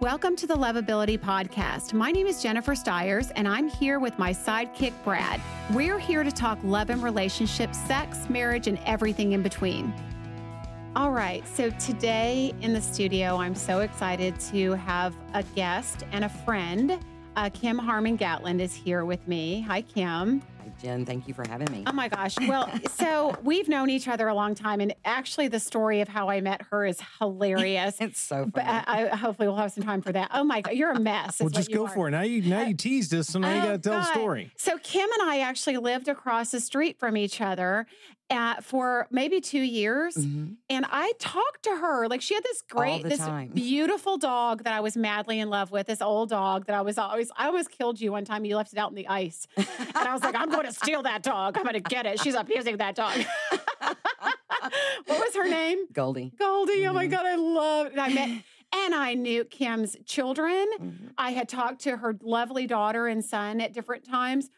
Welcome to the Lovability Podcast. My name is Jennifer Stiers, and I'm here with my sidekick, Brad. We're here to talk love and relationships, sex, marriage, and everything in between. All right, so today in the studio, I'm so excited to have a guest and a friend. Uh, Kim Harmon Gatlin is here with me. Hi, Kim. Jen, thank you for having me. Oh my gosh. Well, so we've known each other a long time, and actually, the story of how I met her is hilarious. it's so funny. But uh, I, I, hopefully, we'll have some time for that. Oh my God, you're a mess. Well, just go are. for it. Now you now you teased us, so now you Oh, got to tell God. a story. So Kim and I actually lived across the street from each other uh, for maybe two years, Mhm. and I talked to her like she had this great, this time. beautiful dog that I was madly in love with. This old dog that I was always, I almost killed you one time. You left it out in the ice, and I was like, I'm going to steal that dog. I'm going to get it. She's abusing that dog. what was her name? Goldie. Goldie. Oh my Mhm. god, I love. And I met, and I knew Kim's children. Mhm. I had talked to her lovely daughter and son at different times,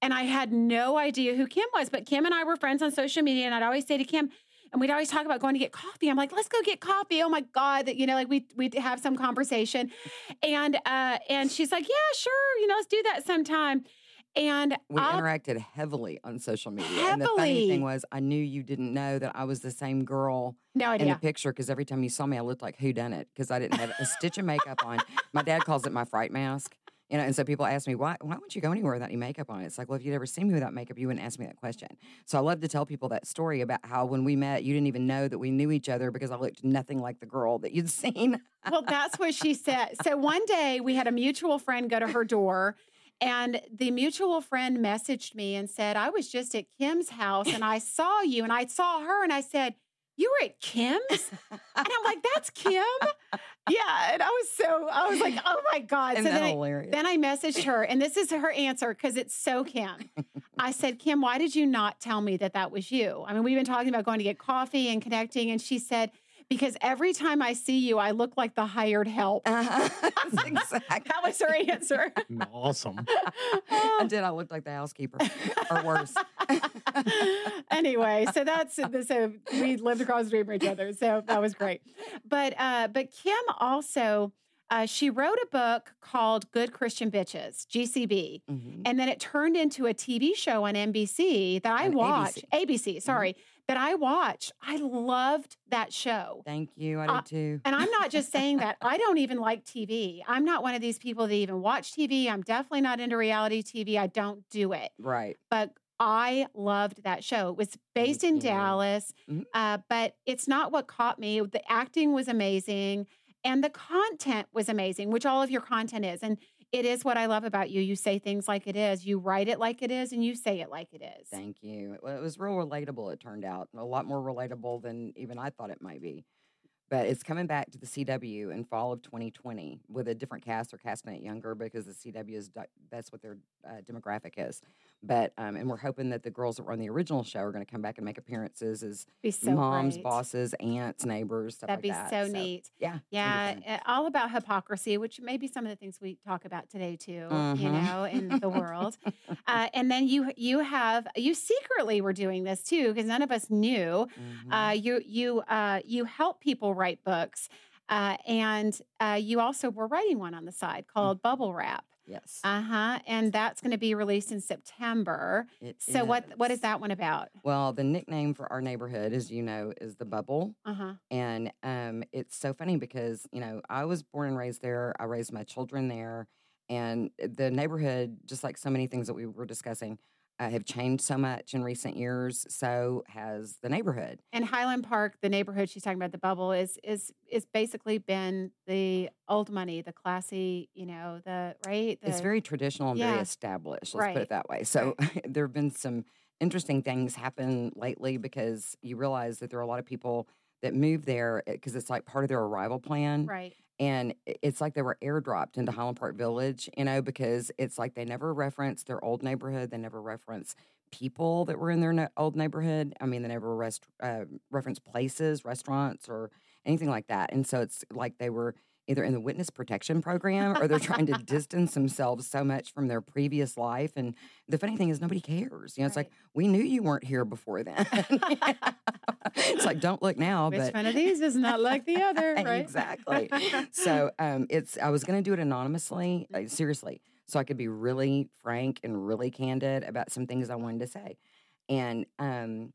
and I had no idea who Kim was. But Kim and I were friends on social media, and I'd always say to Kim, and we'd always talk about going to get coffee. I'm like, let's go get coffee. Oh my god, that you know, like we we'd have some conversation, and uh, and she's like, yeah, sure, you know, let's do that sometime. And We I'll- interacted heavily on social media. And the funny thing was, I knew you didn't know that I was the same girl no in the picture because every time you saw me, I looked like who done it because I didn't have a stitch of makeup on. My dad calls it my fright mask. You know, and so people ask me, why, why wouldn't you go anywhere without any makeup on? It's like, well, if you'd ever seen me without makeup, you wouldn't ask me that question. So I love to tell people that story about how when we met, you didn't even know that we knew each other because I looked nothing like the girl that you'd seen. well, that's what she said. So one day we had a mutual friend go to her door, and the mutual friend messaged me and said, I was just at Kim's house and I saw you, and I saw her, and I said, You were at Kim's? And I'm like, That's Kim? Yeah. And I was so, I was like, Oh my God. Isn't so that then I, then I messaged her, and this is her answer because it's so Kim. I said, Kim, why did you not tell me that that was you? I mean, we've been talking about going to get coffee and connecting, and she said, because every time I see you, I look like the hired help. Uh-huh. That's exactly. That was her answer. Awesome. I did. I looked like the housekeeper, or worse. anyway, so that's so we lived across the street from each other, so that was great. But uh, but Kim also uh, she wrote a book called Good Christian Bitches (GCB), Mhm. and then it turned into a TV show on NBC that I On watched. ABC. ABC, sorry, that I watched. I loved that show. Thank you. I Uh, did too. And I'm not just saying that. I don't even like TV. I'm not one of these people that even watch TV. I'm definitely not into reality TV. I don't do it. Right. But I loved that show. It was based in. Dallas, Mhm. uh, but it's not what caught me. The acting was amazing and the content was amazing, which all of your content is. And it is what I love about you. You say things like it is, you write it like it is, and you say it like it is. Thank you. It was real relatable, it turned out. A lot more relatable than even I thought it might be. But it's coming back to the CW in fall of 2020 with a different cast. They're casting it younger because the CW is that's what their uh, demographic is. But um, and we're hoping that the girls that were on the original show are going to come back and make appearances as so moms, great. bosses, aunts, neighbors, stuff like That'd be that. so, neat. Yeah. it's gonna be Yeah, uh, all about hypocrisy, which may be some of the things we talk about today too. You Mhm. know, in the world. uh, and then you you have you secretly were doing this too because none of us knew. Mhm. Uh, you you uh, you help people write books, uh, and uh, you also were writing one on the side called Bubble Wrap. yes. Uh huh. And that's going to be released in September. it So what what is is. that one about? Well, the nickname for our neighborhood, as you know, is the Bubble. Uh huh. And um, it's so funny because, you know, I was born and raised there. I raised my children there. And the neighborhood, just like so many things that we were discussing, uh, have changed so much in recent years. So has the neighborhood. And Highland Park, the neighborhood she's talking about, the bubble is is is basically been the old money, the classy, you know, the right. The, it's very traditional and very established. Let's put it that way. So there have been some interesting things happen lately because you realize that there are a lot of people that moved there because it's like part of their arrival plan. right. and it's like they were airdropped into Highland Park Village, you know, because it's like they never reference their old neighborhood. They never reference people that were in their ne- old neighborhood. I mean, they never rest, uh, reference places, restaurants, or anything like that. And so it's like they were either in the witness protection program or they're trying to distance themselves so much from their previous life. And the funny thing is, nobody cares. You know, it's like we knew you weren't here before then. it's like don't look now, Which but one of these is not like the other, right? exactly. so um, it's I was going to do it anonymously, uh, seriously, so I could be really frank and really candid about some things I wanted to say. And um,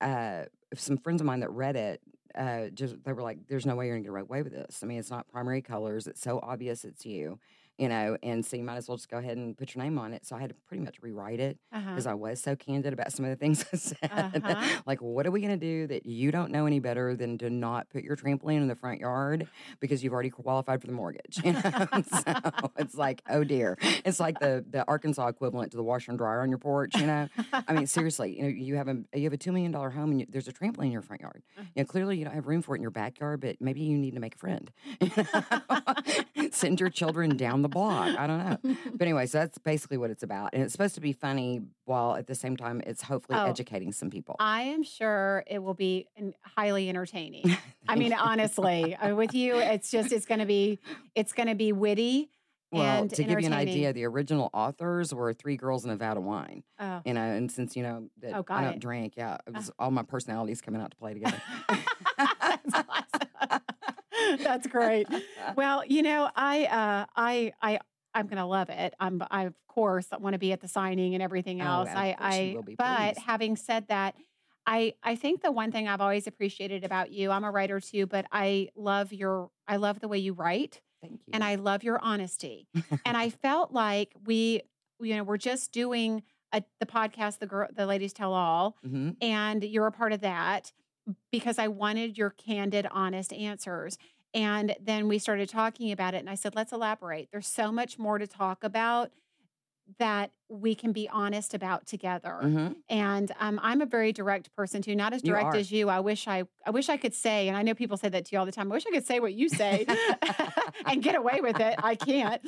uh, some friends of mine that read it, uh, just they were like, "There's no way you're to get away with this. I mean, it's not primary colors. It's so obvious it's you." You know, and so you might as well just go ahead and put your name on it. So I had to pretty much rewrite it Uh-huh. because I was so candid about some of the things I said. Uh-huh. like, what are we going to do that you don't know any better than to not put your trampoline in the front yard because you've already qualified for the mortgage? You know? so it's like, oh dear, it's like the the Arkansas equivalent to the washer and dryer on your porch. You know, I mean, seriously, you know, you have a you have a two million dollar home and you, there's a trampoline in your front yard. Uh-huh. You know, clearly you don't have room for it in your backyard, but maybe you need to make a friend. Send your children down the block. I don't know. But anyway, so that's basically what it's about. And it's supposed to be funny while at the same time it's hopefully Oh. educating some people. I am sure it will be highly entertaining. I mean, honestly, uh, with you, it's just it's going to be it's going to be witty well, and to give you an idea, the original authors were three girls in a vat of wine. Oh. You know, and since you know that Oh, I don't it. drink, yeah, it was all my personalities coming out to play together. That's awesome. That's great. Well, you know, I uh I I I'm gonna love it. I'm I of course want to be at the signing and everything Oh, else. of I I be, but please. having said that, I I think the one thing I've always appreciated about you, I'm a writer too, but I love your I love the way you write Thank you. and I love your honesty. and I felt like we you know, we're just doing a, the podcast the girl the ladies tell all hmm and you're a part of that because I wanted your candid, honest answers. And then we started talking about it, and I said, let's elaborate. There's so much more to talk about that we can be honest about together. hmm And um, I'm a very direct person too, not as direct are. as you. I wish I, I wish I could say, and I know people say that to you all the time. I wish I could say what you say and get away with it. I can't,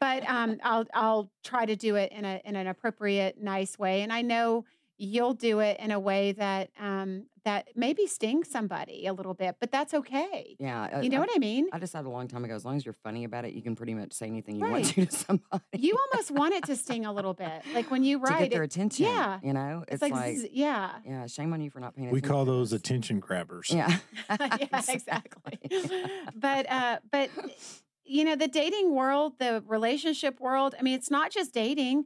but um, I'll, I'll try to do it in a, in an appropriate, nice way. And I know you'll do it in a way that, um, that maybe stings somebody a little bit, but that's okay. Yeah, uh, You know I- what I mean? I decided a long time ago, as long as you're funny about it, you can pretty much say anything you Right. want to to somebody. You almost want it to sting a little bit, like when you to write get their it. attention. yeah. you know, It's, it's, like, zzz, yeah. yeah, shame on you for not paying We call those attention grabbers. Yeah, yeah, exactly. but uh but you know the dating world the relationship world i mean it's not just dating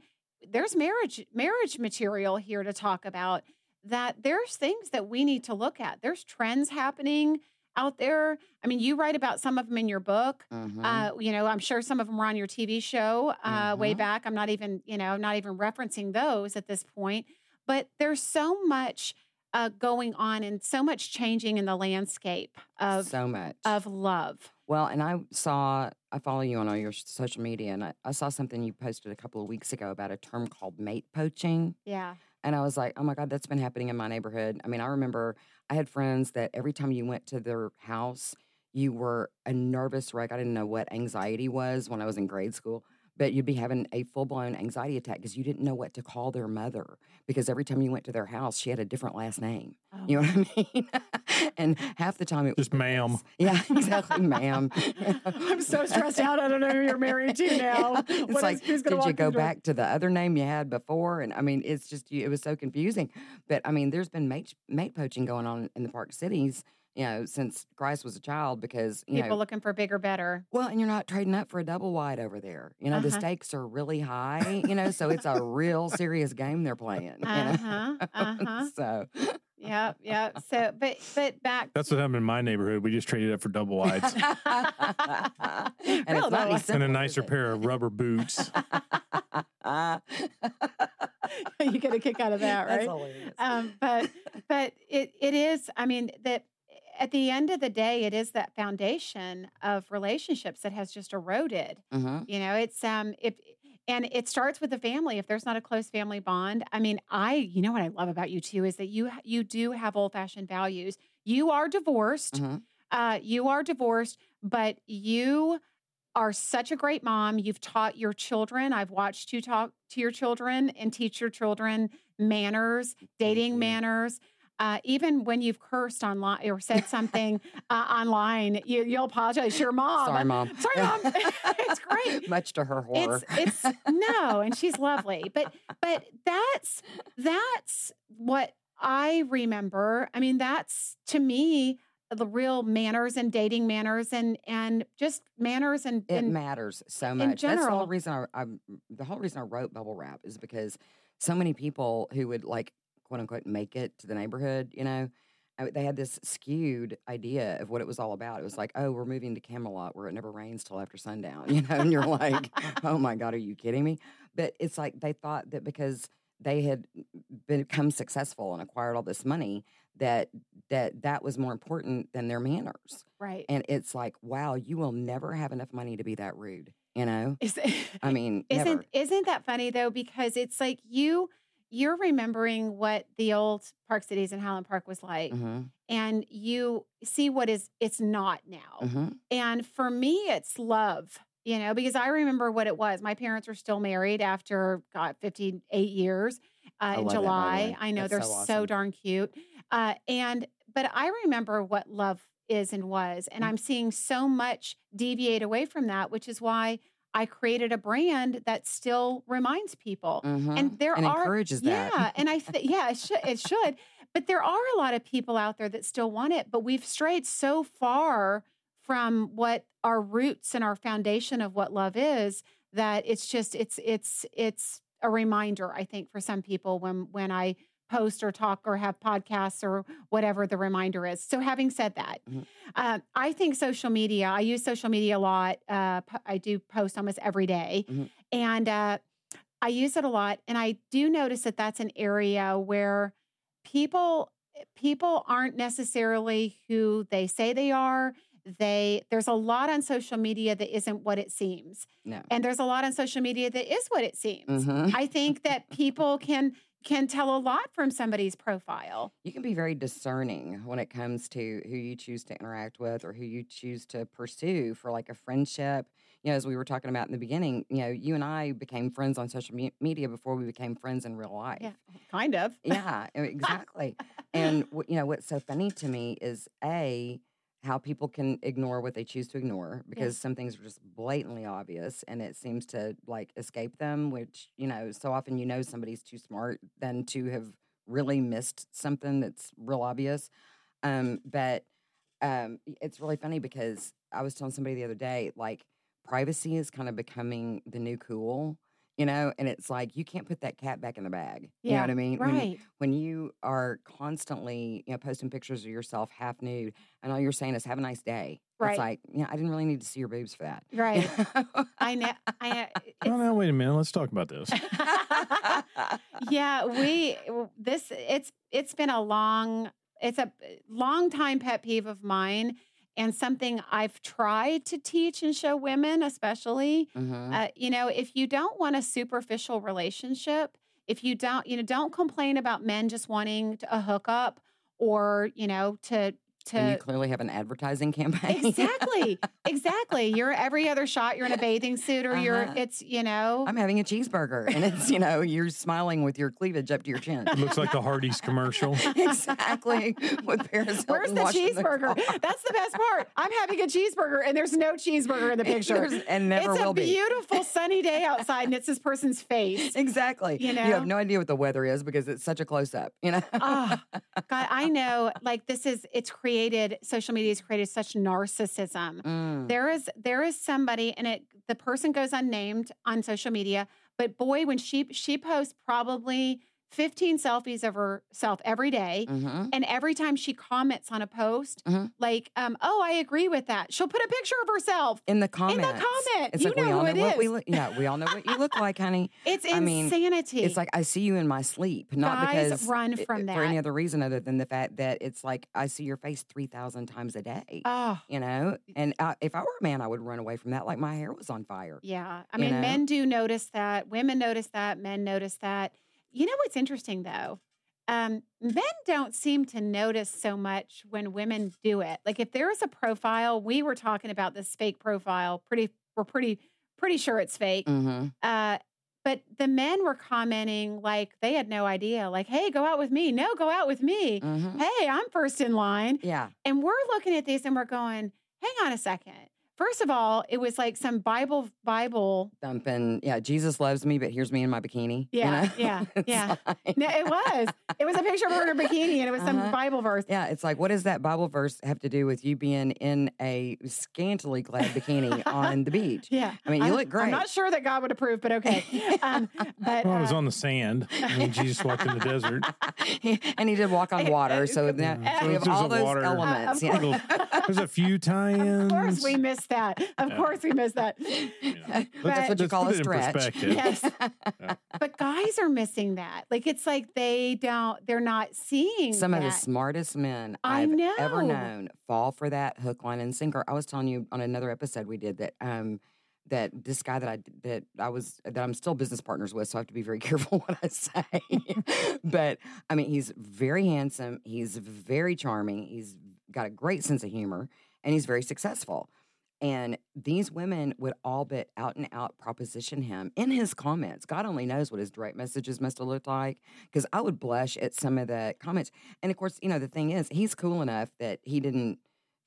there's marriage marriage material here to talk about that there's things that we need to look at there's trends happening out there i mean you write about some of them in your book Mhm. uh, you know i'm sure some of them were on your tv show uh, way Mhm. back i'm not even you know i'm not even referencing those at this point but there's so much uh, going on and so much changing in the landscape of so much. of love. well, and I saw, I follow you on all your social media, and I, I saw something you posted a couple of weeks ago about a term called mate poaching. Yeah. And I was like, oh my God, that's been happening in my neighborhood. I mean, I remember I had friends that every time you went to their house, you were a nervous wreck. I didn't know what anxiety was when I was in grade school, but you'd be having a full blown anxiety attack because you didn't know what to call their mother because every time you went to their house, she had a different last name. Oh, You know what I mean? and half the time it was Just ma'am. Yeah, exactly, ma'am. I'm so stressed out. I don't know who you're married to now. It's What is- like, who's gonna did you go the door? back to the other name you had before? And I mean, it's just, you- it was so confusing. But I mean, there's been mate, mate poaching going on in the Park Cities, you know, since Christ was a child because, you People know, looking for bigger, better. well, and you're not trading up for a double wide over there. You know, the Uh-huh. stakes are really high, you know, so it's a real serious game they're playing. You know? Uh-huh, uh-huh. so, Yep, yep. So, but but back. That's what happened in my neighborhood. We just traded up for double wides and it's Real double any and a nicer pair of rubber boots. you get a kick out of that, right? hilarious. um, but but it it is. I mean that at the end of the day, it is that foundation of relationships that has just eroded. Mhm. You know, it's um if and it starts with the family. If there's not a close family bond, I mean, I you know what I love about you too is that you you do have old fashioned values. You are divorced. Mhm. Uh, you are divorced, but you are such a great mom. You've taught your children. I've watched you talk to your children and teach your children manners, dating manners. Uh, even when you've cursed online or said something uh, online, you, you'll apologize. Your mom. Sorry, mom. Sorry, mom. it's great. Much to her horror. It's it's no, and she's lovely. But but that's that's what I remember. I mean, that's to me the real manners and dating manners and and just manners and, it and matters so much. That's the whole reason I, I the whole reason I wrote bubble wrap is because so many people who would like quote unquote make it to the neighborhood, you know, I- they had this skewed idea of what it was all about. It was like, oh, we're moving to Camelot where it never rains till after sundown, you know, and you're like, oh my god, are you kidding me? But it's like they thought that because they had become successful and acquired all this money that that that was more important than their manners right. and it's like wow you will never have enough money to be that rude you know Is- i mean isn't never. isn't that funny though? Because it's like you you're remembering what the old Park Cities in Highland Park was like, Mhm, and you see what is it's not now. mhm. And for me, it's love, you know, because I remember what it was. My parents are still married after, God, 58 years uh, in that, July. I know That's they're so so, darn cute. Uh, and, but I remember what love is and was. And Mm. I'm seeing so much deviate away from that, which is why I created a brand that still reminds people. Mhm. And there and are encourages that yeah, and I th- yeah, it should it should. But there are a lot of people out there that still want it, but we've strayed so far from what our roots and our foundation of what love is that it's just it's it's it's a reminder I think for some people when when I post or talk or have podcasts or whatever the reminder is. So having said that, Mhm. uh, I think social media. I use social media a lot. Uh, I do post almost every day. Mhm. and uh, I use it a lot, and I do notice that that's an area where people people aren't necessarily who they say they are. They there's a lot on social media that isn't what it seems, no and there's a lot on social media that is what it seems. Mhm. I think that people can can tell a lot from somebody's profile. you can be very discerning when it comes to who you choose to interact with or who you choose to pursue for like a friendship you know as we were talking about in the beginning you know you and i became friends on social me- media before we became friends in real life Yeah, kind of. yeah exactly and you know what's so funny to me is a how people can ignore what they choose to ignore because some things are just blatantly obvious and it seems to like escape them which you know so often you know somebody's too smart than to have really missed something that's real obvious. Um but um it's really funny because i was telling somebody the other day like privacy is kind of becoming the new cool you know and it's like you can't put that cat back in the bag you know Yeah, what i mean When you- Right. when you are constantly, you know, posting pictures of yourself half nude, and all you're saying is "Have a nice day," Right. it's like, yeah, I didn't really need to see your boobs for that. Right. I know. I know. No, no, wait a minute. Let's talk about this. yeah, we this it's it's been a long it's a long time pet peeve of mine and something I've tried to teach and show women especially Mhm. uh, you know if you don't want a superficial relationship if you don't you know don't complain about men just wanting to, a hookup or you know to and you clearly have an advertising campaign. exactly exactly you're every other shot you're in a bathing suit or you're Uh-huh. it's you know I'm having a cheeseburger, and it's you know you're smiling with your cleavage up to your chin. It looks like the Hardee's commercial. exactly. With Paris Where's Hilton the cheeseburger? car. That's the best part. I'm having a cheeseburger and there's no cheeseburger in the picture. And never will be. it's will a be. beautiful sunny day outside and it's this person's face. Exactly. You know, you have no idea what the weather is because it's such a close up. You know. Ah, God, I know like this is it's created social media has created such narcissism. Mm. There is there is somebody and it the person goes unnamed on social media, but boy, when she she posts probably 15 selfies of herself every day, Mhm. And every time she comments on a post, Mhm. like, um, oh, I agree with that, she'll put a picture of herself. In the comments. comment. It's You like we know all who know it what we is. look. Yeah, we all know what you look like, honey. It's I mean, insanity. It's like I see you in my sleep, not Guys, because run from for any other reason other than the fact that it's like I see your face three thousand times a day. oh, you know, and I, if I were a man, I would run away from that like my hair was on fire. yeah. I You mean, know? men do notice that. Women notice that. Men notice that. You know what's interesting though? Um, men don't seem to notice so much when women do it. Like if there is a profile, we were talking about this fake profile. Pretty, we're pretty, pretty sure it's fake. Mm-hmm. uh, but the men were commenting like they had no idea, like, hey, go out with me. No, go out with me. Mhm. Hey, I'm first in line. Yeah. And we're looking at these and we're going, hang on a second. First of all, it was like some Bible, Bible. Dumping. Yeah. Jesus loves me, but here's me in my bikini. you Yeah, know? yeah, yeah. like- No, it was. It was a picture of her in her bikini and it was some Uh-huh. Bible verse. Yeah, it's like, what does that Bible verse have to do with you being in a scantily clad bikini on the beach? Yeah. I mean, you I'm- look great. I'm not sure that God would approve, but okay. Um, but Well, I was uh, on the sand when Jesus walked in the desert. and he did walk on water, so now so we have all a those water- elements. Uh, yeah. There's a few tie-ins. of course we missed that. Of Yeah. course we missed that. Yeah. That's what you call a stretch. perspective. Yes. But guys are missing that. Like it's like they don't. They're not seeing Some of the smartest men I I've ever known fall for that hook, line, and sinker. I was telling you on another episode we did that um that this guy that I that I was that I'm still business partners with, so I have to be very careful what I say. but I mean, he's very handsome. He's very charming. He's got a great sense of humor, and he's very successful. And these women would all but out and out proposition him in his comments. God only knows what his direct messages must have looked like because I would blush at some of the comments. And of course, you know, the thing is, he's cool enough that he didn't.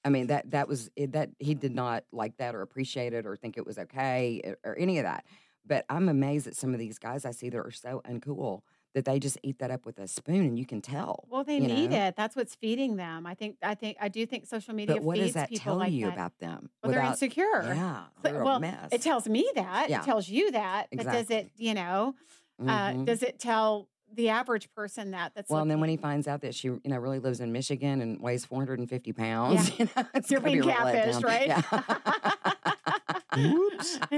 I mean, that that was that he did not like that or appreciate it or think it was okay or, or any of that. But I'm amazed at some of these guys I see that are so uncool that they just eat that up with a spoon, and you can tell. Well, they need know? it. That's what's feeding them. I think. I think. I do think social media But what feeds does that people tell like you that. about them? Well, they're insecure. Yeah, they're well, a mess. It tells me that. Yeah. It tells you that. But does it? You know? Uh, Mhm. does it tell the average person that? That's Well, and then when he finds out that she, you know, really lives in Michigan and weighs 450 pounds, you know, it's You're being catfished, letdown. Yeah. Whoops.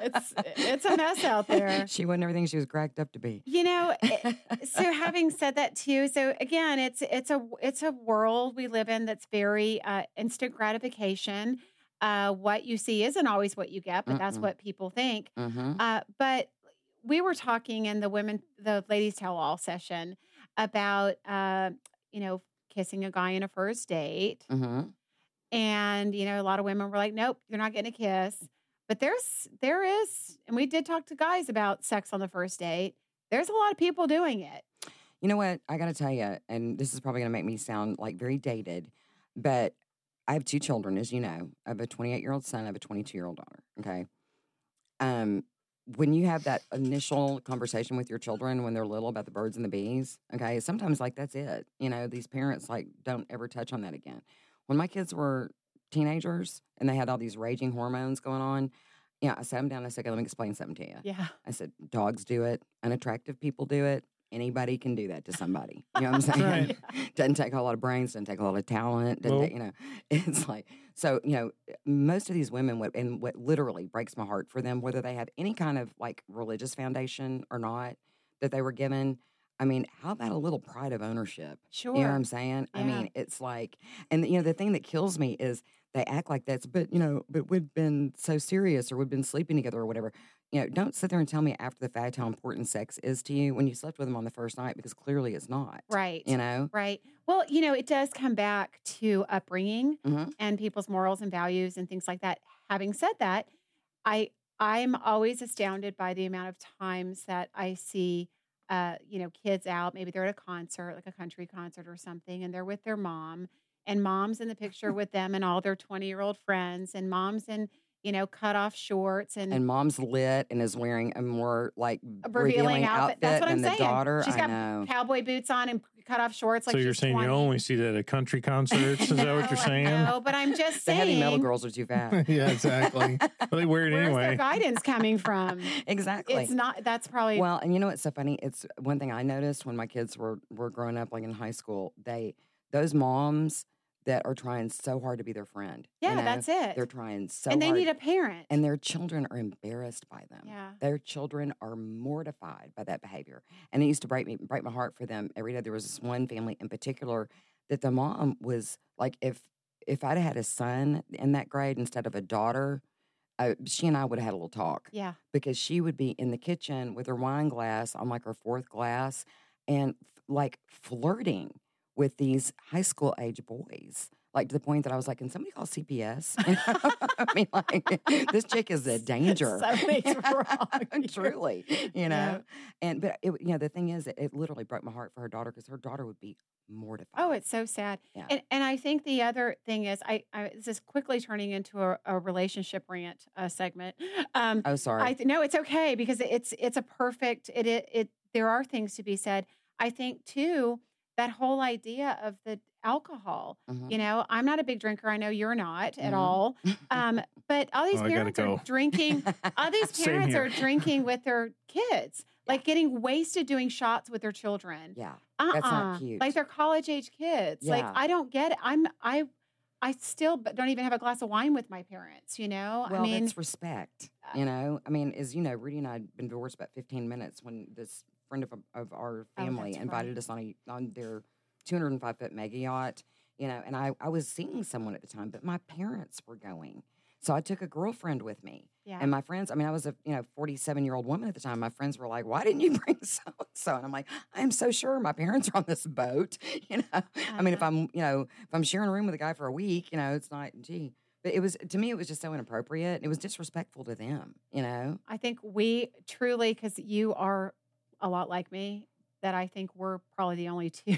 it's it's a mess out there. she wasn't everything she was cracked up to be. You know, it- so having said that too, so again, it's it's a it's a world we live in that's very uh, instant gratification. Uh, what you see isn't always what you get, but that's Mm-mm. what people think. hmm Uh, but we were talking in the women, the ladies tell all session about, uh, you know, kissing a guy in a first date. hmm And, you know, a lot of women were like, nope, you're not getting a kiss. But there's, there is, and we did talk to guys about sex on the first date. There's a lot of people doing it. You know what? I got to tell you, and this is probably going to make me sound like very dated, but I have two children, as you know. I have a 28 year old son, I have a 22 year old daughter. Okay. Um, when you have that initial conversation with your children when they're little about the birds and the bees, okay, sometimes like that's it. You know, these parents like don't ever touch on that again. When my kids were teenagers and they had all these raging hormones going on, yeah, I sat them down and I said, okay, let me explain something to you. Yeah. I said, dogs do it, unattractive people do it. Anybody can do that to somebody. You know what I'm saying? Right. doesn't take a lot of brains, doesn't take a lot of talent. Take, you know, it's like so. You know, most of these women, what and what literally breaks my heart for them, whether they have any kind of like religious foundation or not, that they were given. I mean, how about a little pride of ownership? Sure. You know what I'm saying? I mean, it's like, and you know, the thing that kills me is they act like that's, but you know, but we've been so serious or we've been sleeping together or whatever. You know, don't sit there and tell me after the fact how important sex is to you when you slept with them on the first night because clearly it's not. right. You know? Right. Well, you know, it does come back to upbringing Mhm. and people's morals and values and things like that. Having said that, I I'm always astounded by the amount of times that I see uh, you know, kids out, maybe they're at a concert, like a country concert or something, and they're with their mom, and mom's in the picture with them and all their 20-year-old friends, and mom's in, you know, cut off shorts and, And mom's lit and is wearing a more like a revealing, outfit. That's what than I'm the saying. daughter. She's I got know. cowboy boots on and cut off shorts like so you're saying 20. you only see that at country concerts? Is that what you're saying? No, but I'm just The saying. heavy metal girls are too fat. yeah, exactly. But they wear it anyway. Where's their guidance coming from? exactly. It's not. That's probably Well, and you know what's so funny? It's one thing I noticed when my kids were were growing up, like in high school. They those moms that are trying so hard to be their friend. you yeah. know, that's it. They're trying so and they hard, need a parent. and their children are embarrassed by them. yeah. Their children are mortified by that behavior, and it used to break me break my heart for them every day. There was this one family in particular that the mom was like, if if I'd had a son in that grade instead of a daughter, uh, she and I would have had a little talk Yeah. because she would be in the kitchen with her wine glass on like her fourth glass and f- like flirting with these high school age boys. like to the point that I was like, "Can somebody call CPS?" I mean, like this chick is a danger. Something's wrong. Truly, you know. Yeah. And but it, you know, the thing is, it, it literally broke my heart for her daughter because her daughter would be mortified. Oh, it's so sad. Yeah. And, and I think the other thing is, I, I this is quickly turning into a, a relationship rant uh, segment. Um, oh, sorry. I no, it's okay because it's it's a perfect. It, it it there are things to be said. I think too that whole idea of the alcohol. Mhm. You know, I'm not a big drinker. I know you're not at Mhm. all. Um, but all these Oh, I gotta parents go. are drinking. All these parents are drinking with their kids, like getting wasted doing shots with their children. yeah. Uh-uh. That's not cute. Like they're college age kids. Like I don't get it. I'm I I still don't even have a glass of wine with my parents. You know. Well, I mean, that's respect. uh, You know, I mean, as you know, Rudy and I had been divorced about 15 minutes when this friend of, of our Oh, family that's invited right. us on a on their 205 foot mega yacht. You know, and I I was seeing someone at the time, but my parents were going, so I took a girlfriend with me. yeah. And my friends, I mean, I was a you know 47 year old woman at the time. My friends were like, "Why didn't you bring so and so?" And I'm like, "I'm so sure my parents are on this boat." You know, I mean, if Uh-huh. I'm you know if I'm sharing a room with a guy for a week, you know, it's not gee. But it was to me, it was just so inappropriate. It was disrespectful to them. You know, I think we truly, because you are a lot like me, that I think we're probably the only two.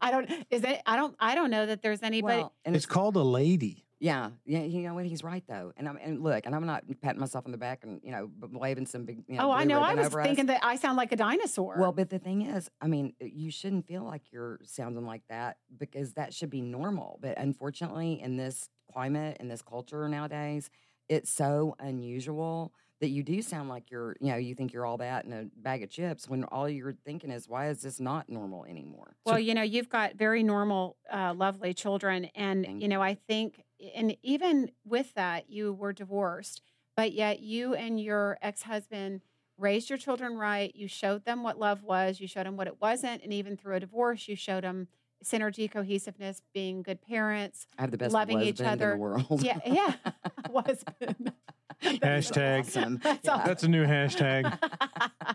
I don't. Is it? I don't. I don't know that there's anybody. well, and It's called a lady. Yeah, yeah, you know what? He's right though, and I'm and look, and I'm not patting myself on the back and you know b- waving some big. You know, oh, I know. I was over us. thinking that I sound like a dinosaur. Well, but the thing is, I mean, you shouldn't feel like you're sounding like that because that should be normal. But unfortunately, in this climate, in this culture nowadays, it's so unusual that you do sound like you're, you know, you think you're all that in a bag of chips when all you're thinking is, why is this not normal anymore? Well, you know, you've got very normal, uh, lovely children. And, Thank you know, I think, and even with that, you were divorced, but yet you and your ex husband raised your children right. You showed them what love was, you showed them what it wasn't. And even through a divorce, you showed them synergy, cohesiveness, being good parents. I have the best Loving each other. in the world. Yeah, yeah. husband. Hashtag. awesome. That's Yeah. awesome. That's a new hashtag.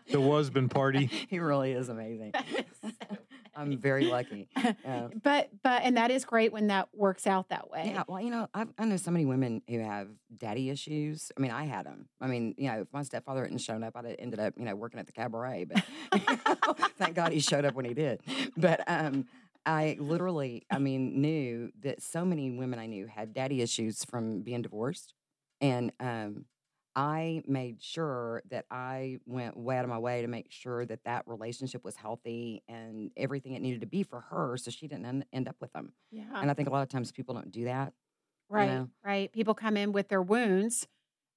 The husband party. he really is amazing. I'm very lucky. Yeah. but but and that is great when that works out that way. Yeah, well, you know, I've, I know so many women who have daddy issues. I mean, I had them. I mean, you know, if my stepfather hadn't shown up, I'd have ended up, you know, working at the cabaret. But thank God he showed up when he did. But um, I literally, I mean, knew that so many women I knew had daddy issues from being divorced, and um, I made sure that I went way out of my way to make sure that that relationship was healthy and everything it needed to be for her, so she didn't en- end up with them. Yeah. And I think a lot of times people don't do that. Right, know? right. People come in with their wounds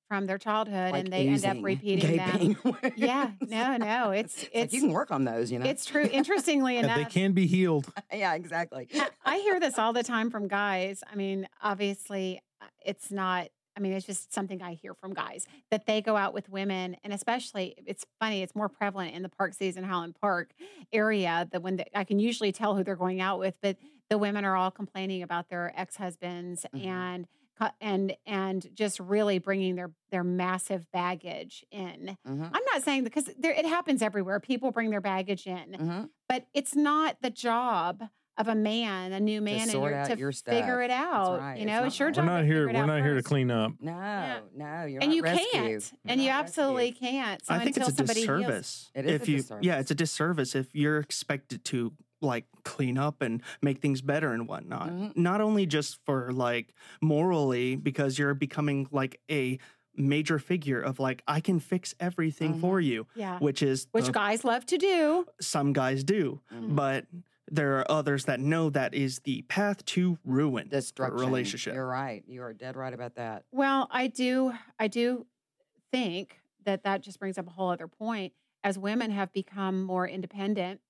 from their childhood like and they end up repeating them. gaping Yeah, no, no. It's It's like you can work on those, you know. it's true. Interestingly And enough, they can be healed. yeah, exactly. I- I hear this all the time from guys. I mean, obviously, uh, it's not. I mean, it's just something I hear from guys that they go out with women, and especially, it's funny. It's more prevalent in the Park Cities Highland Park area. The when I can usually tell who they're going out with, but the women are all complaining about their ex husbands Mhm. and and and just really bringing their their massive baggage in. hmm I'm not saying because there it happens everywhere. People bring their baggage in, hmm but it's not the job of a man, a new man, and sort you're out to your figure it stuff. That's out. right. You It's know, not it's your hard. job. We're not to here. We're out not here to clean up. No, no, you're and not you rescue. can't, You're and you not absolutely rescue. can't. So I think until it's a somebody heals- disservice. It is if a you, disservice. yeah, it's a disservice if you're expected to like clean up and make things better and whatnot. Mhm. Not only just for like morally, because you're becoming like a major figure of like I can fix everything Mhm. for you, yeah, which is which the- guys love to do. some guys do, Mhm. but there are others that know that is the path to ruin for a Destruction. relationship. You're right. You are dead right about that. Well, I do, I do think that that just brings up a whole other point. As women have become more independent,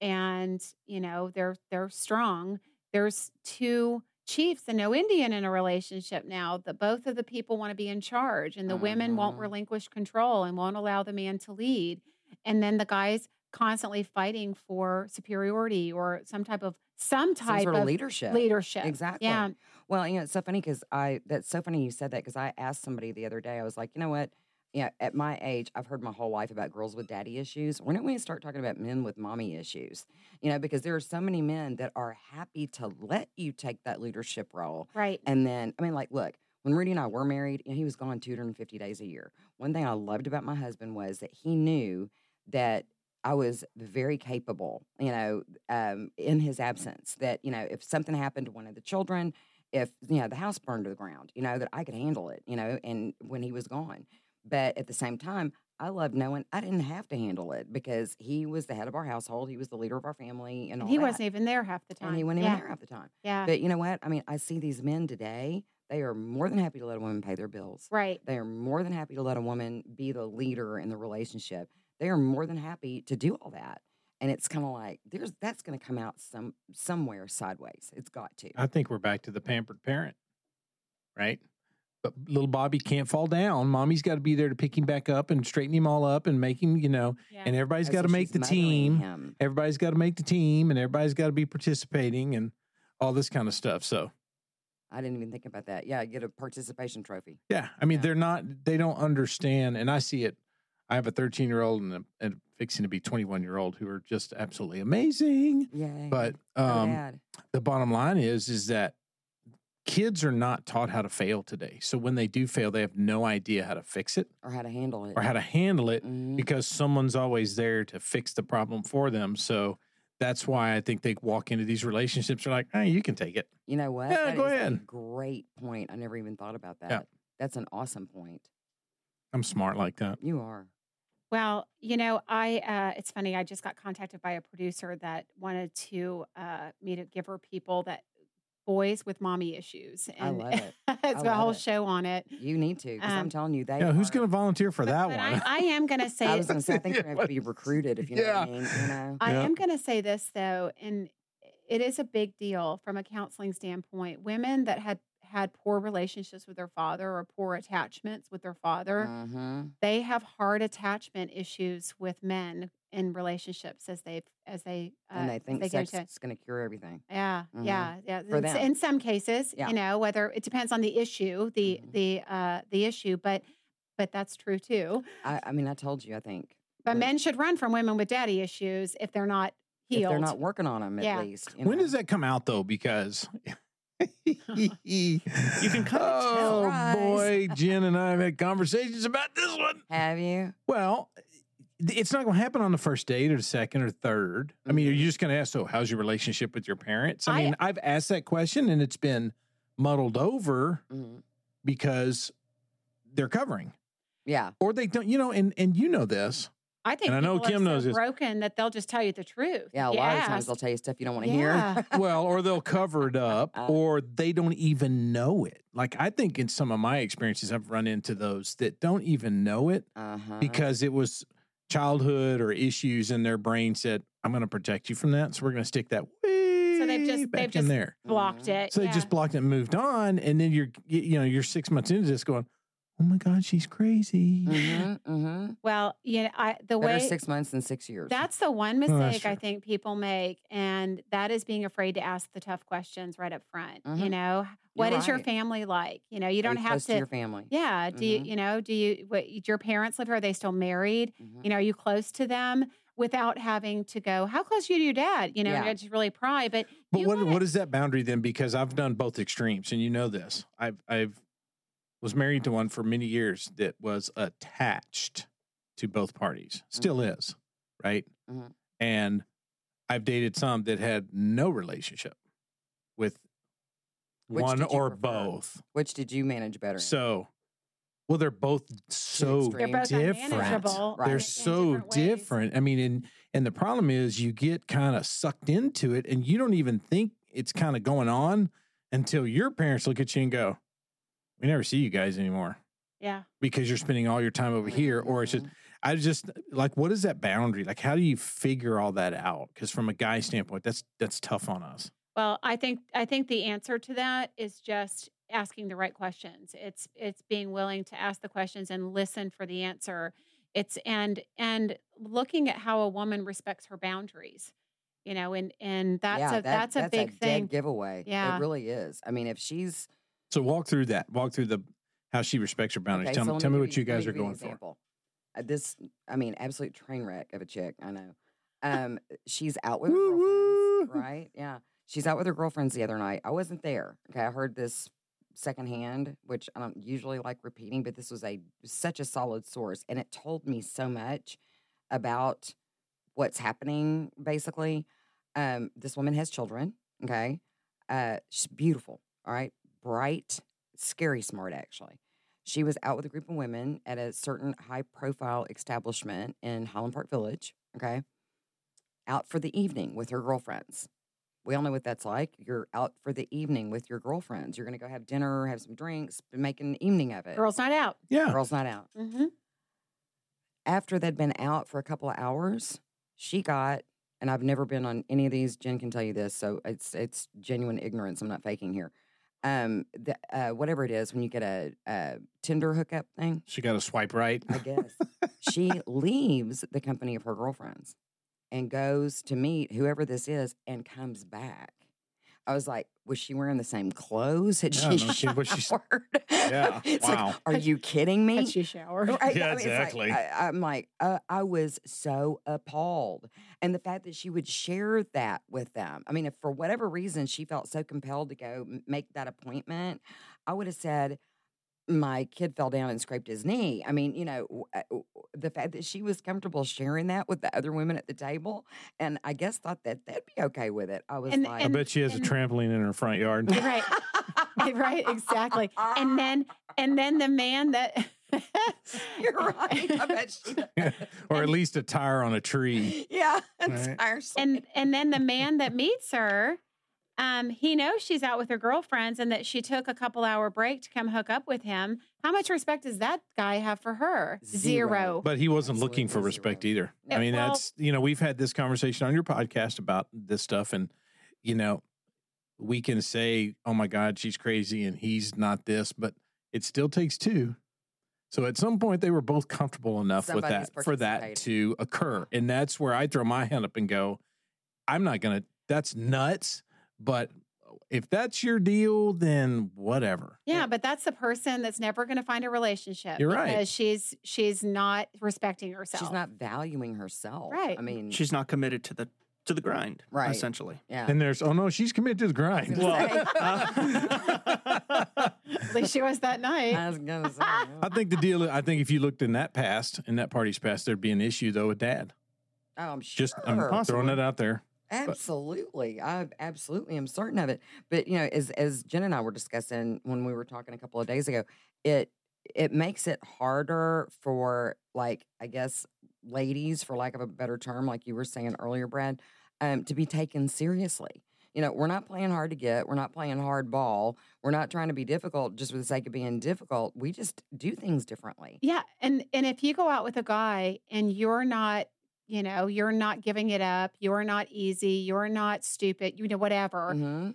and you know they're they're strong. There's two chiefs and no Indian in a relationship now. That both of the people want to be in charge, and the women won't Mhm. relinquish control and won't allow the man to lead. And then the guys constantly fighting for superiority or some type of some Some type sort of of leadership. leadership. Exactly. Yeah. Well, you know, it's so funny because I, that's so funny you said that because I asked somebody the other day, I was like, you know what? yeah, at my age, I've heard my whole life about girls with daddy issues. When don't we start talking about men with mommy issues? You know, because there are so many men that are happy to let you take that leadership role. Right. And then, I mean, like, look, when Rudy and I were married, you know, he was gone 250 days a year. One thing I loved about my husband was that he knew that I was very capable, you know, um, in his absence. That, you know, if something happened to one of the children, if, you know, the house burned to the ground, you know, that I could handle it, you know, and when he was gone. But at the same time, I loved knowing I didn't have to handle it because he was the head of our household. He was the leader of our family and all he that. wasn't even there half the time. and he wasn't yeah. even there half the time. Yeah. But you know what? I mean, I see these men today, they are more than happy to let a woman pay their bills. right. They are more than happy to let a woman be the leader in the relationship. They are more than happy to do all that. And it's kind of like there's that's going to come out some somewhere sideways. It's got to. I think we're back to the pampered parent, right? But little Bobby can't fall down. Mommy's got to be there to pick him back up and straighten him all up and make him, you know, Yeah. and everybody's got to make the team. Him. Everybody's got to make the team and everybody's got to be participating and all this kind of stuff. So, I didn't even think about that. Yeah, get a participation trophy. yeah, I mean, Yeah. they're not, they don't understand. And I see it. I have a 13 year old and a, and fixing to be 21 year old who are just absolutely amazing. Yay. But um, the bottom line is is that kids are not taught how to fail today. So when they do fail, they have no idea how to fix it or how to handle it. or how to handle it Mhm. because someone's always there to fix the problem for them. So that's why I think they walk into these relationships. They're like, "Hey, you can take it." You know what? Yeah, That go ahead. great point. I never even thought about that. Yeah. That's an awesome point. I'm smart like that. You are. Well, you know, I uh, it's funny. I just got contacted by a producer that wanted to uh, me to give her people that boys with mommy issues, I and love it. it's I got a whole it. show on it. You need to because I'm Um, telling you, they. Yeah, who's going to volunteer for But- that but one? I, I am going to say I was going to say, I think Yeah, you're going to be recruited if you know what I mean. You know. I Yeah. am going to say this though, and it is a big deal from a counseling standpoint. Women that had had poor relationships with their father or poor attachments with their father, Mhm. they have hard attachment issues with men in relationships as they as they uh, And they think they go sex is going to cure everything. yeah, Mhm. yeah, yeah. For in, them. in some cases, Yeah. you know, whether it depends on the issue, the Mhm. the uh the issue, but but that's true too. I, I mean, I told you, I think. But men should run from women with daddy issues if they're not if healed. they're not working on them, at Yeah. least. you when know. does that come out though? Because you can kinda Oh tell. boy, Jen and I have had conversations about this one. Have you? Well, it's not going to happen on the first date or the second or third. I mean, are Mhm. you just going to ask, so how's your relationship with your parents? I, I- mean, I've asked that question and it's been muddled over Mhm. because they're covering Yeah. or they don't, you know, and, and you know this. I think And I know people are Kim so knows this. broken that they'll just tell you the truth. Yeah. A You lot of times they'll tell you stuff you don't want to Yeah. hear. Well, or they'll cover it up Uh. or they don't even know it. Like I think in some of my experiences, I've run into those that don't even know it Uh huh. because it was childhood or issues in their brain said, I'm going to protect you from that. So we're going to stick that way So they've just- back they've in just there. blocked it. So they yeah. just blocked it and moved on. And then you're, you you know, you're six months into this going, oh my God, she's crazy. Mm-hmm, mm-hmm. well, you know, I the Better way six months than six years. That's the one that's mistake I think people make, and that is being afraid to ask the tough questions right up front. You Mhm. know, what is your right. family like? You know, you don't have close to. your family. yeah. Do you, Mhm. you know? Do you? What your parents live here? Are they still married? Mhm. You know, are you close to them without having to go? How close are you to your dad? You know, Yeah. it's really pry. But But what wanna- what is that boundary then? Because I've done both extremes, and you know this. I've I've was married to one for many years that was attached to both parties, still is, right? Mhm. And I've dated some that had no relationship with Which one or prefer? both. Which did you manage better? So, well, they're both so. They're both different. Right. They're in- in so different different. I mean, and and the problem is you get kind of sucked into it, and you don't even think it's kind of going on until your parents look at you and go, "We never see you guys anymore." Yeah. Because you're spending all your time over here, or it's just. I just like what is that boundary? Like, how do you figure all that out? Because from a guy standpoint, that's that's tough on us. Well, I think I think the answer to that is just asking the right questions. It's it's being willing to ask the questions and listen for the answer. It's and and looking at how a woman respects her boundaries. You know, and and that's yeah, a that- that's a big dead thing. giveaway. Yeah. it really is. I mean, if she's So walk through that. Walk through the how she respects her boundaries. Okay, tell so me, tell me what you guys are give you an going for. Uh, this, I mean, absolute train wreck of a chick. I know. Um, she's out with her girlfriends, right? Yeah, she's out with her girlfriends the other night. I wasn't there. Okay, I heard this secondhand, which I don't usually like repeating, but this was a such a solid source, and it told me so much about what's happening. Basically, um, this woman has children. Okay, uh, she's beautiful. All right, bright, scary smart, actually. She was out with a group of women at a certain high profile establishment in Highland Park Village. Okay. Out for the evening with her girlfriends. We all know what that's like. You're out for the evening with your girlfriends. You're going to go have dinner, have some drinks, make an evening of it. Girls night out. Yeah. Girls' night out. Mm-hmm. After they'd been out for a couple of hours, she got, and I've never been on any of these. Jen can tell you this, so it's it's genuine ignorance. I'm not faking here. Um, the, uh, whatever it is, when you get a, a Tinder hookup thing, She got a swipe right. I guess. she leaves the company of her girlfriends and goes to meet whoever this is and comes back. I was like, was she wearing the same clothes? Had Yeah, she no kidding. Was she showered? Yeah, It's wow. like, are you kidding me? Had she showered? Right, Yeah, I mean, it's like, exactly. I, am like, uh, I was so appalled. And the fact that she would share that with them. I mean, if for whatever reason she felt so compelled to go m- make that appointment, I would have said, my kid fell down and scraped his knee. I mean, you know, w- uh, w- the fact that she was comfortable sharing that with the other women at the table, and I guess thought that they'd be okay with it. I was And- like, I bet she has and- a trampoline in her front yard. right. right, exactly. And then and then the man that you're right. I bet she. or at least a tire on a tree. Yeah, Right. seriously. and and then the man that meets her um he knows she's out with her girlfriends and that she took a couple hour break to come hook up with him how much respect does that guy have for her Zero. But he wasn't looking for Absolutely respect either. Yeah, I mean, well- that's, you know, we've had this conversation on your podcast about this stuff. And, you know, we can say, oh my God, she's crazy and he's not this, but it still takes two. So at some point, they were both comfortable enough with that for that to occur. And that's where I throw my hand up and go, I'm not going to, that's nuts. But oh, if that's your deal, then whatever. yeah but that's the person that's never going to find a relationship You're right. because she's she's not respecting herself She's not valuing herself. Right. I mean, She's not committed to the to the grind, Right. essentially. yeah. And there's, oh no, she's committed to the grind. gonna say. Uh, at least she was that night I was gonna say. I think the deal. I think if you looked in that past, in that party's past, there'd be an issue though with dad. Oh, I'm sure. Just I'm throwing Possibly. it out there. Absolutely. I absolutely am certain of it. But you know, as as Jen and I were discussing when we were talking a couple of days ago, it it makes it harder for like I guess ladies, for lack of a better term, like you were saying earlier, Brad, um, to be taken seriously. You know, we're not playing hard to get. We're not playing hard ball. We're not trying to be difficult just for the sake of being difficult. We just do things differently. yeah and and if you go out with a guy and you're not you know you're not giving it up you're not easy you're not stupid you know whatever Mhm.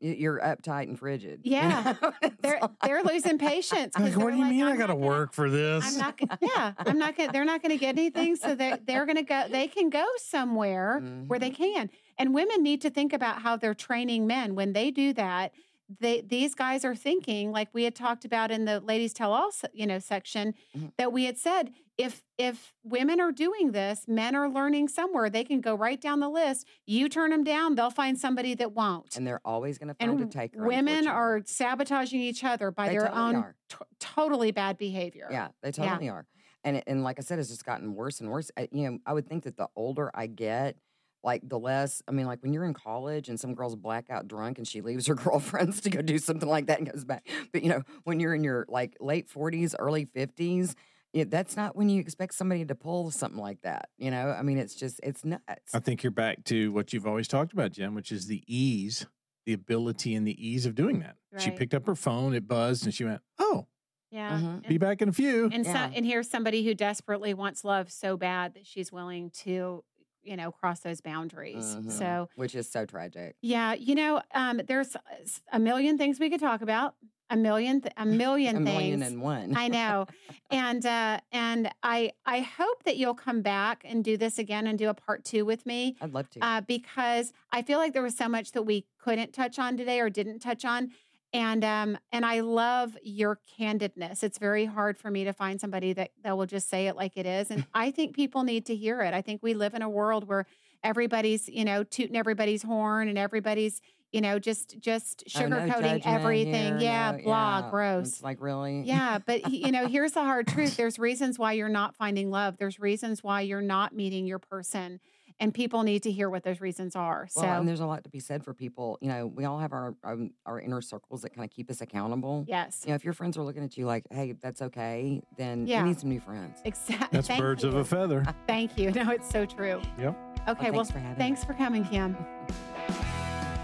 You're uptight and frigid. you Yeah. know? They're like- they're losing patience. Like, what do you like, mean? I got to gonna- work for this. I'm not. gonna- Yeah, I'm not gonna. They're not gonna get anything. So they're they're gonna go. They can go somewhere where they Mhm. can. And women need to think about how they're training men when they do that. They these guys are thinking like we had talked about in the ladies tell all you know section Mhm. that we had said if if women are doing this, men are learning somewhere. They can go right down the list. You turn them down, they'll find somebody that won't. and they're always going to find a And taker. women are sabotaging each other by They their totally own t- totally bad behavior. Yeah, they Yeah. totally are. And and like I said, it's just gotten worse and worse. I, you know, I would think that the older I get, like the less. I mean, like when you're in college and some girl's blackout drunk and she leaves her girlfriends to go do something like that and goes back. But you know, when you're in your like late 40s, early 50s. Yeah, that's not when you expect somebody to pull something like that. You know, I mean, it's just it's nuts. I think you're back to what you've always talked about, Jen, which is the ease, the ability, and the ease of doing that. She picked up her phone, it buzzed, and she went, "Oh, Yeah. Mhm. be back in a few." And Yeah. so, and here's somebody who desperately wants love so bad that she's willing to, you know, cross those boundaries. Mhm. So which is so tragic. yeah, you know, um, there's a million things we could talk about. A million, th- a million A things. million and one. I know, and uh, and I I hope that you'll come back and do this again and do a part two with me I'd love to. uh, because I feel like there was so much that we couldn't touch on today or didn't touch on. And um and I love your candidness. It's very hard for me to find somebody that that will just say it like it is. And I think people need to hear it. I think we live in a world where everybody's, you know, tooting everybody's horn and everybody's, you know, just just Oh, no sugarcoating everything. here, yeah, no- blah, yeah. gross. It's like really. Yeah, but you know, here's the hard truth. There's reasons why you're not finding love. There's reasons why you're not meeting your person, and people need to hear what those reasons are. So, Well, and there's a lot to be said for people. You know, we all have our our, our inner circles that kind of keep us accountable. yes, You know, if your friends are looking at you like, "Hey, that's okay," then Yeah. you need some new friends. exactly. That's birds of a feather. Thank you. No, it's so true. Yep. Okay. Well, thanks for having thanks for coming, Kim.